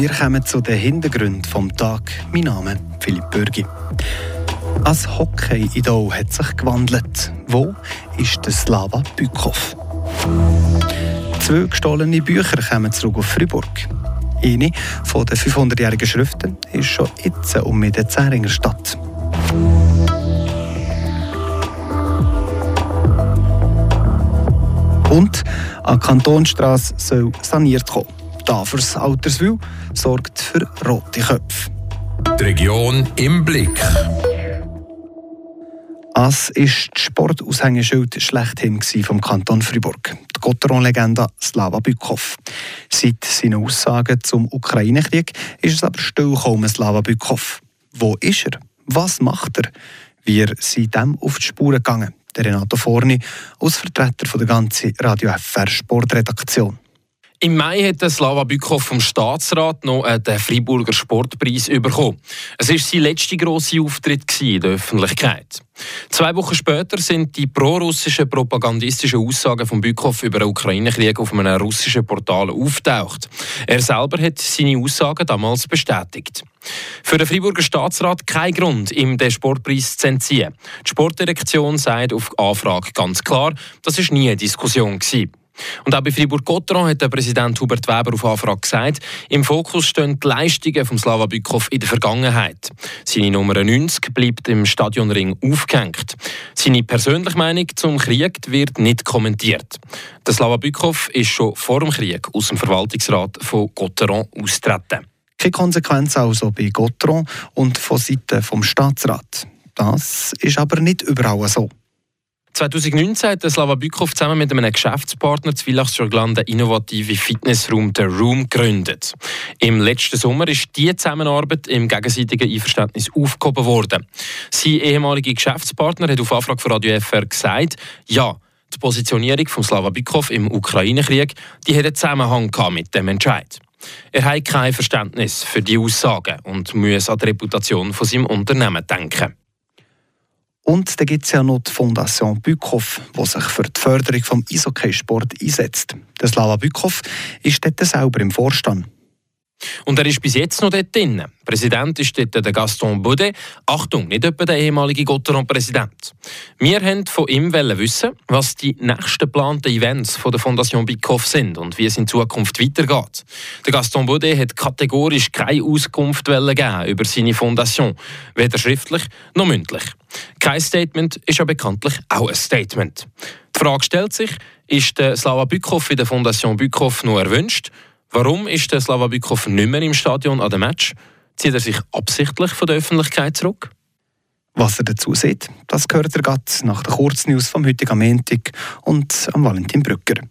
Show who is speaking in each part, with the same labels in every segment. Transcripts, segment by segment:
Speaker 1: wir kommen zu den Hintergründen vom Tag. Mein Name ist Philipp Bürgi. Als Hockey-Idol hat sich gewandelt. Wo ist der Slava Bykov? Zwei gestohlene Bücher kommen zurück auf Fribourg. Eine von den 500-jährigen Schriften ist schon jetzt um in der Zähringer Stadt. Und an Kantonstrasse soll saniert kommen. Tafers Alterswil sorgt für rote Köpfe.
Speaker 2: Die Region im Blick.
Speaker 1: Das ist das Sportaushängeschild schlechthin vom Kanton Fribourg. Die Gotteron-Legende Slava Bykov. Seit seinen Aussagen zum Ukraine-Krieg ist es aber still gekommen, Slava Bykov. Wo ist er? Was macht er? Wir sind dem auf die Spuren gegangen. Der Renato Forni, als Vertreter der ganzen Radio FR Sportredaktion.
Speaker 3: Im Mai hat Slava Bykov vom Staatsrat noch den Freiburger Sportpreis bekommen. Es war sein letzter grosser Auftritt in der Öffentlichkeit. Zwei Wochen später sind die prorussischen propagandistischen Aussagen von Bykov über den Ukraine-Krieg auf einem russischen Portal auftaucht. Er selber hat seine Aussagen damals bestätigt. Für den Freiburger Staatsrat kein Grund, ihm den Sportpreis zu entziehen. Die Sportdirektion sagt auf Anfrage ganz klar, das war nie eine Diskussion. Gewesen. Und auch bei Fribourg-Gotteron hat der Präsident Hubert Weber auf Anfrage gesagt, im Fokus stehen die Leistungen von Slava Bykov in der Vergangenheit. Seine Nummer 90 bleibt im Stadionring aufgehängt. Seine persönliche Meinung zum Krieg wird nicht kommentiert. Der Slava Bykov ist schon vor dem Krieg aus dem Verwaltungsrat von Gotteron austreten.
Speaker 1: Keine Konsequenz also bei Gotteron und von Seiten vom Staatsrat. Das ist aber nicht überall so.
Speaker 3: 2019 hat Slava Bykov zusammen mit einem Geschäftspartner zu Villach-sur-Glane den innovativen Fitnessraum «The Room» gegründet. Im letzten Sommer ist diese Zusammenarbeit im gegenseitigen Einverständnis aufgehoben worden. Sein ehemaliger Geschäftspartner hat auf Anfrage von Radio FR gesagt, ja, die Positionierung von Slava Bykov im Ukraine-Krieg die hat einen Zusammenhang mit dem Entscheid. Er hat kein Verständnis für die Aussagen und muss an die Reputation von seinem Unternehmen denken.
Speaker 1: Und dann gibt es ja noch die Fondation Bückhoff, die sich für die Förderung des Eishockeysport einsetzt. Slava Bückhoff ist dort selber im Vorstand.
Speaker 3: Und er ist bis jetzt noch dort drin. Präsident ist dort der Gaston Baudet. Achtung, nicht etwa der ehemalige Gotteron-Präsident. Wir wollten von ihm wissen, was die nächsten geplanten Events von der Fondation Bikoff sind und wie es in Zukunft weitergeht. Der Gaston Baudet hat kategorisch keine Auskunft geben über seine Fondation, weder schriftlich noch mündlich. Kein Statement ist ja bekanntlich auch ein Statement. Die Frage stellt sich, ist der Slava Bykov in der Fondation Bykov nur erwünscht? Warum ist der Slava Bykov nicht mehr im Stadion an dem Match? Zieht er sich absichtlich von der Öffentlichkeit zurück?
Speaker 1: Was er dazu sieht, das gehört er gerade nach der Kurznews vom heutigen Montag und am Valentin Brücker.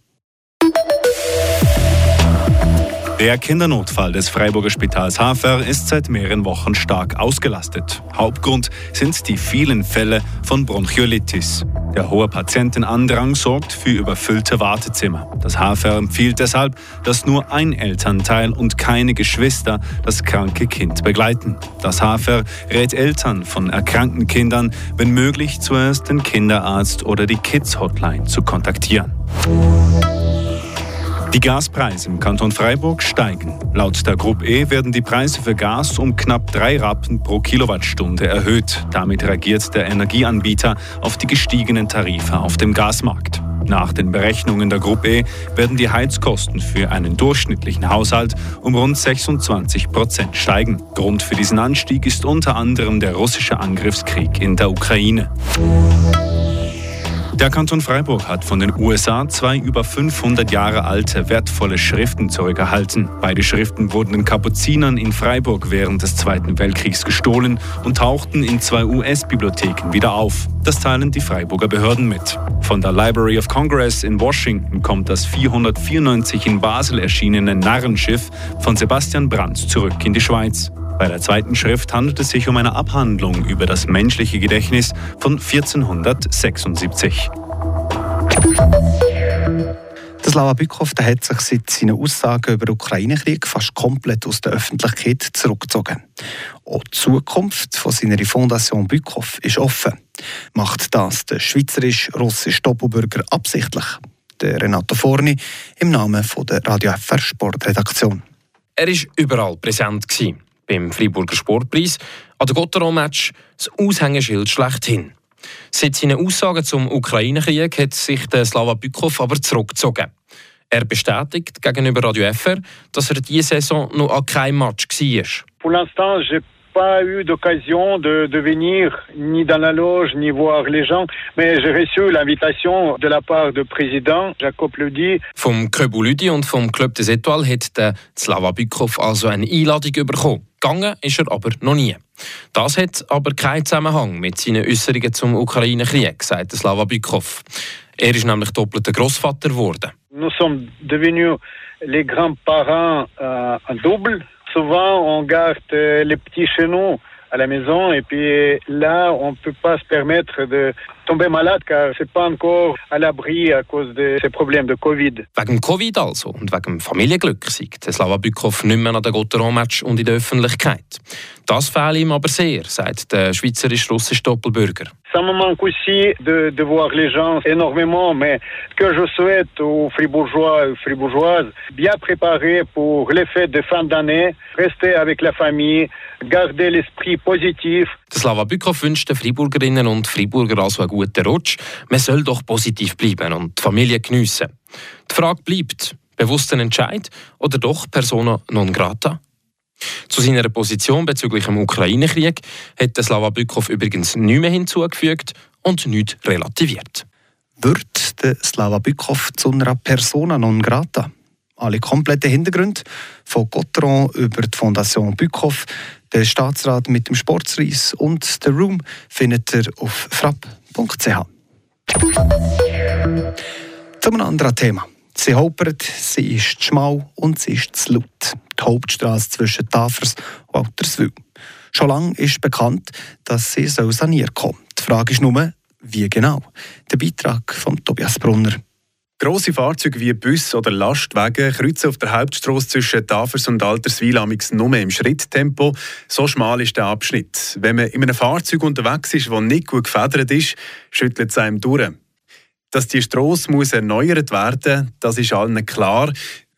Speaker 4: Der Kindernotfall des Freiburger Spitals Hafer ist seit mehreren Wochen stark ausgelastet. Hauptgrund sind die vielen Fälle von Bronchiolitis. Der hohe Patientenandrang sorgt für überfüllte Wartezimmer. Das Hafer empfiehlt deshalb, dass nur ein Elternteil und keine Geschwister das kranke Kind begleiten. Das Hafer rät Eltern von erkrankten Kindern, wenn möglich, zuerst den Kinderarzt oder die Kids Hotline zu kontaktieren. Die Gaspreise im Kanton Freiburg steigen. Laut der Gruppe E werden die Preise für Gas um knapp drei Rappen pro Kilowattstunde erhöht. Damit reagiert der Energieanbieter auf die gestiegenen Tarife auf dem Gasmarkt. Nach den Berechnungen der Gruppe E werden die Heizkosten für einen durchschnittlichen Haushalt um rund 26 Prozent steigen. Grund für diesen Anstieg ist unter anderem der russische Angriffskrieg in der Ukraine. Der Kanton Freiburg hat von den USA zwei über 500 Jahre alte wertvolle Schriften zurückerhalten. Beide Schriften wurden den Kapuzinern in Freiburg während des Zweiten Weltkriegs gestohlen und tauchten in zwei US-Bibliotheken wieder auf. Das teilen die Freiburger Behörden mit. Von der Library of Congress in Washington kommt das 494 in Basel erschienene Narrenschiff von Sebastian Brandt zurück in die Schweiz. Bei der zweiten Schrift handelt es sich um eine Abhandlung über das menschliche Gedächtnis von 1476.
Speaker 1: Der Slava Bykov der hat sich seit seinen Aussagen über den Ukraine-Krieg fast komplett aus der Öffentlichkeit zurückgezogen. Auch die Zukunft von seiner Fondation Bykov ist offen. Macht das der schweizerisch-russische Doppelbürger absichtlich? Der Renato Forni im Namen der Radio FR Sportredaktion.
Speaker 3: er war überall präsent. Gewesen. Beim Freiburger Sportpreis, an der Gotteron-Match, das Aushängeschild schlechthin. Seit seinen Aussagen zum Ukraine-Krieg hat sich der Slava Bykov aber zurückgezogen. Er bestätigt gegenüber Radio FR, dass er diese Saison noch an keinem Match war.
Speaker 5: Pas eu d'occasion de, de, venir ni dans la loge ni voir les gens, mais j'ai reçu l'invitation de la part du président Jacob Ludi.
Speaker 3: Vom Köbu Ludi und vom Club des Etoiles hat der Slava Bykov also eine Einladung bekommen. Gegangen ist er aber noch nie. Das hat aber keinen Zusammenhang mit seinen Äußerungen zum Ukraine-Krieg, sagt Slava Bykov. Er ist nämlich doppelter Großvater geworden.
Speaker 5: Nous sommes devenus les grands-parents euh, en double. Souvent, on garde euh, les petits chez nous à la maison et puis là, on ne peut pas se permettre de tomber malade car c'est pas encore à l'abri à cause de ces problèmes de Covid.
Speaker 3: Wegen Covid also und wegen Familienglück sagt Slava Bykov nicht mehr an den Gotteron-Match und in der Öffentlichkeit. Das fehlt ihm aber sehr, sagt der schweizerisch-russische Doppelbürger.
Speaker 5: Ça me manque aussi de, de, voir les gens énormément, mais que je souhaite aux Fribourgeois et Fribourgeoises, bien préparés pour les fêtes de fin d'année, rester avec la famille, garder l'esprit positif.
Speaker 3: Slava Bykov wünscht den Friburgerinnen und Friburger also einen guten Rutsch. Man soll doch positiv bleiben und die Familie geniessen. Die Frage bleibt, bewusster Entscheid oder doch persona non grata? Zu seiner Position bezüglich dem Ukraine-Krieg hat der Slava Bykov übrigens nichts mehr hinzugefügt und nichts relativiert.
Speaker 1: Wird der Slava Bykov zu einer Persona non grata? Alle kompletten Hintergründe von Gotteron über die Fondation Bykov, den Staatsrat mit dem Sportsreis und den Room findet ihr auf frapp.ch. Zu einem anderen Thema. Sie holpert, sie ist schmal und sie ist zu laut. Die Hauptstraße zwischen Tafers und Alterswil. Schon lange ist bekannt, dass sie saniert soll. Die Frage ist nur, wie genau? Der Beitrag von Tobias Brunner.
Speaker 6: Grosse Fahrzeuge wie Bus oder Lastwagen kreuzen auf der Hauptstraße zwischen Tafers und Alterswil nur im Schritttempo. So schmal ist der Abschnitt. Wenn man in einem Fahrzeug unterwegs ist, das nicht gut gefedert ist, schüttelt es einem durch. Dass die muss erneuert werden muss, das ist allen klar.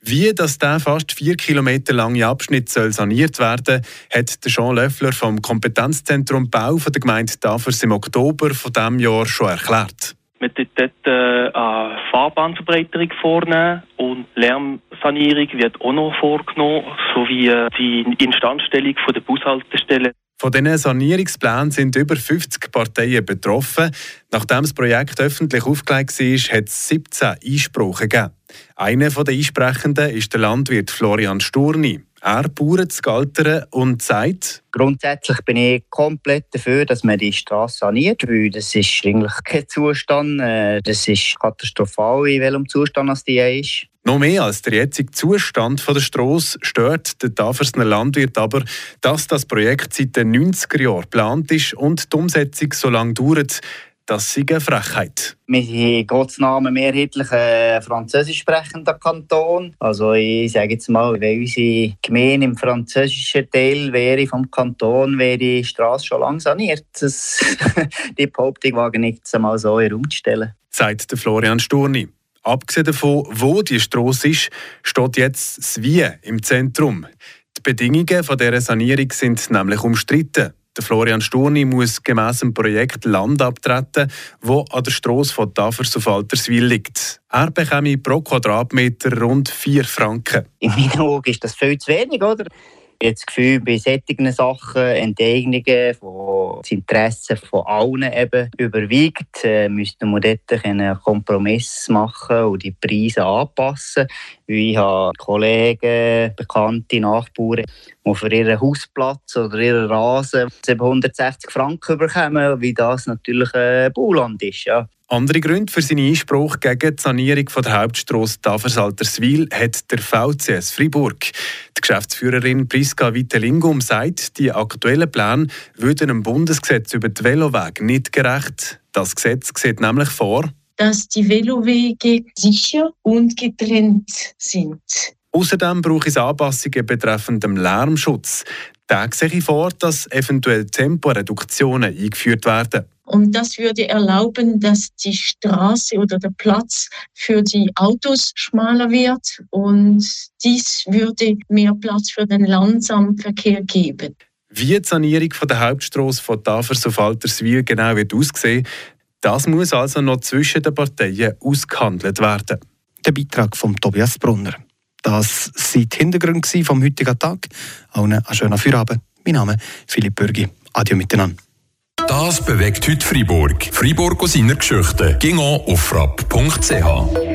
Speaker 6: Wie das der fast vier Kilometer lange Abschnitt soll saniert werden hat Jean Löffler vom Kompetenzzentrum Bau der Gemeinde Tafers im Oktober von diesem Jahr schon erklärt.
Speaker 7: Wir werden dort äh, eine Fahrbahnverbreiterung vornehmen und Lärmsanierung wird auch noch vorgenommen, sowie äh, die Instandstellung der Bushaltestellen.
Speaker 6: Von diesen Sanierungsplänen sind über 50 Parteien betroffen. Nachdem das Projekt öffentlich aufgelegt war, hat es 17 Einsprachen gegeben. Einer der Einsprechenden ist der Landwirt Florian Sturni. Er bauert zu Galteren und sagt,
Speaker 8: Grundsätzlich bin ich komplett dafür, dass man die Straße saniert, weil das ist eigentlich kein Zustand. Äh, das ist katastrophal, in welchem Zustand die ist.
Speaker 6: Noch mehr als der jetzige Zustand der Strasse stört den Tafersner Landwirt aber, dass das Projekt seit den 90er Jahren geplant ist und die Umsetzung so lange dauert. Das ist eine Frechheit.
Speaker 8: Wir sind Gottes Namen mehrheitlich ein französisch sprechender Kanton. Also ich sage jetzt mal, wenn unsere Gemeinde im französischen Teil wäre vom Kanton, wäre die Straße schon lang saniert. Das, die Behauptung wage ich jetzt einmal so in den Raum zu stellen.
Speaker 6: Sagt Florian Sturni. Abgesehen davon, wo die Straße ist, steht jetzt das Wie im Zentrum. Die Bedingungen dieser Sanierung sind nämlich umstritten. Florian Sturni muss gemäss dem Projekt Land abtreten, wo an der Strasse von Tafers auf Alterswil liegt. Er bekäme pro Quadratmeter rund 4 Franken.
Speaker 8: In meinen Augen ist das viel zu wenig, oder? Habe das Gefühl, bei solchen Sachen, Enteignungen, wo das Interesse von allen eben überwiegt, äh, müsste dort einen Kompromiss machen und die Preise anpassen. Ich habe Kollegen, bekannte Nachbarn, die für ihren Hausplatz oder ihren Rasen 760 Franken bekommen, wie das natürlich ein Bauland ist. Ja.
Speaker 6: Andere Gründe für seinen Einspruch gegen die Sanierung von der Hauptstrasse Tafers-Alterswil hat der VCS Fribourg. Die Geschäftsführerin Priska Vittelingum sagt, die aktuellen Pläne würden dem Bundesgesetz über die Velowege nicht gerecht. Das Gesetz sieht nämlich vor,
Speaker 9: dass die Velowege sicher und getrennt sind.
Speaker 6: Außerdem brauche es Anpassungen betreffend dem Lärmschutz. Da sehe ich vor, dass eventuell Temporeduktionen eingeführt werden.
Speaker 9: Und das würde erlauben, dass die Straße oder der Platz für die Autos schmaler wird und dies würde mehr Platz für den langsamen Verkehr geben.
Speaker 6: Wie die Sanierung von der Hauptstrasse von Tafers auf Alterswil genau wird aussehen, das muss also noch zwischen den Parteien ausgehandelt werden.
Speaker 1: Der Beitrag von Tobias Brunner. Das sind die Hintergründe vom heutigen Tag. Allen einen schönen Feierabend. Mein Name ist Philipp Bürgi. Adieu miteinander.
Speaker 2: Das bewegt heute Freiburg. Freiburg aus seiner Geschichte. Ging auf frapp.ch.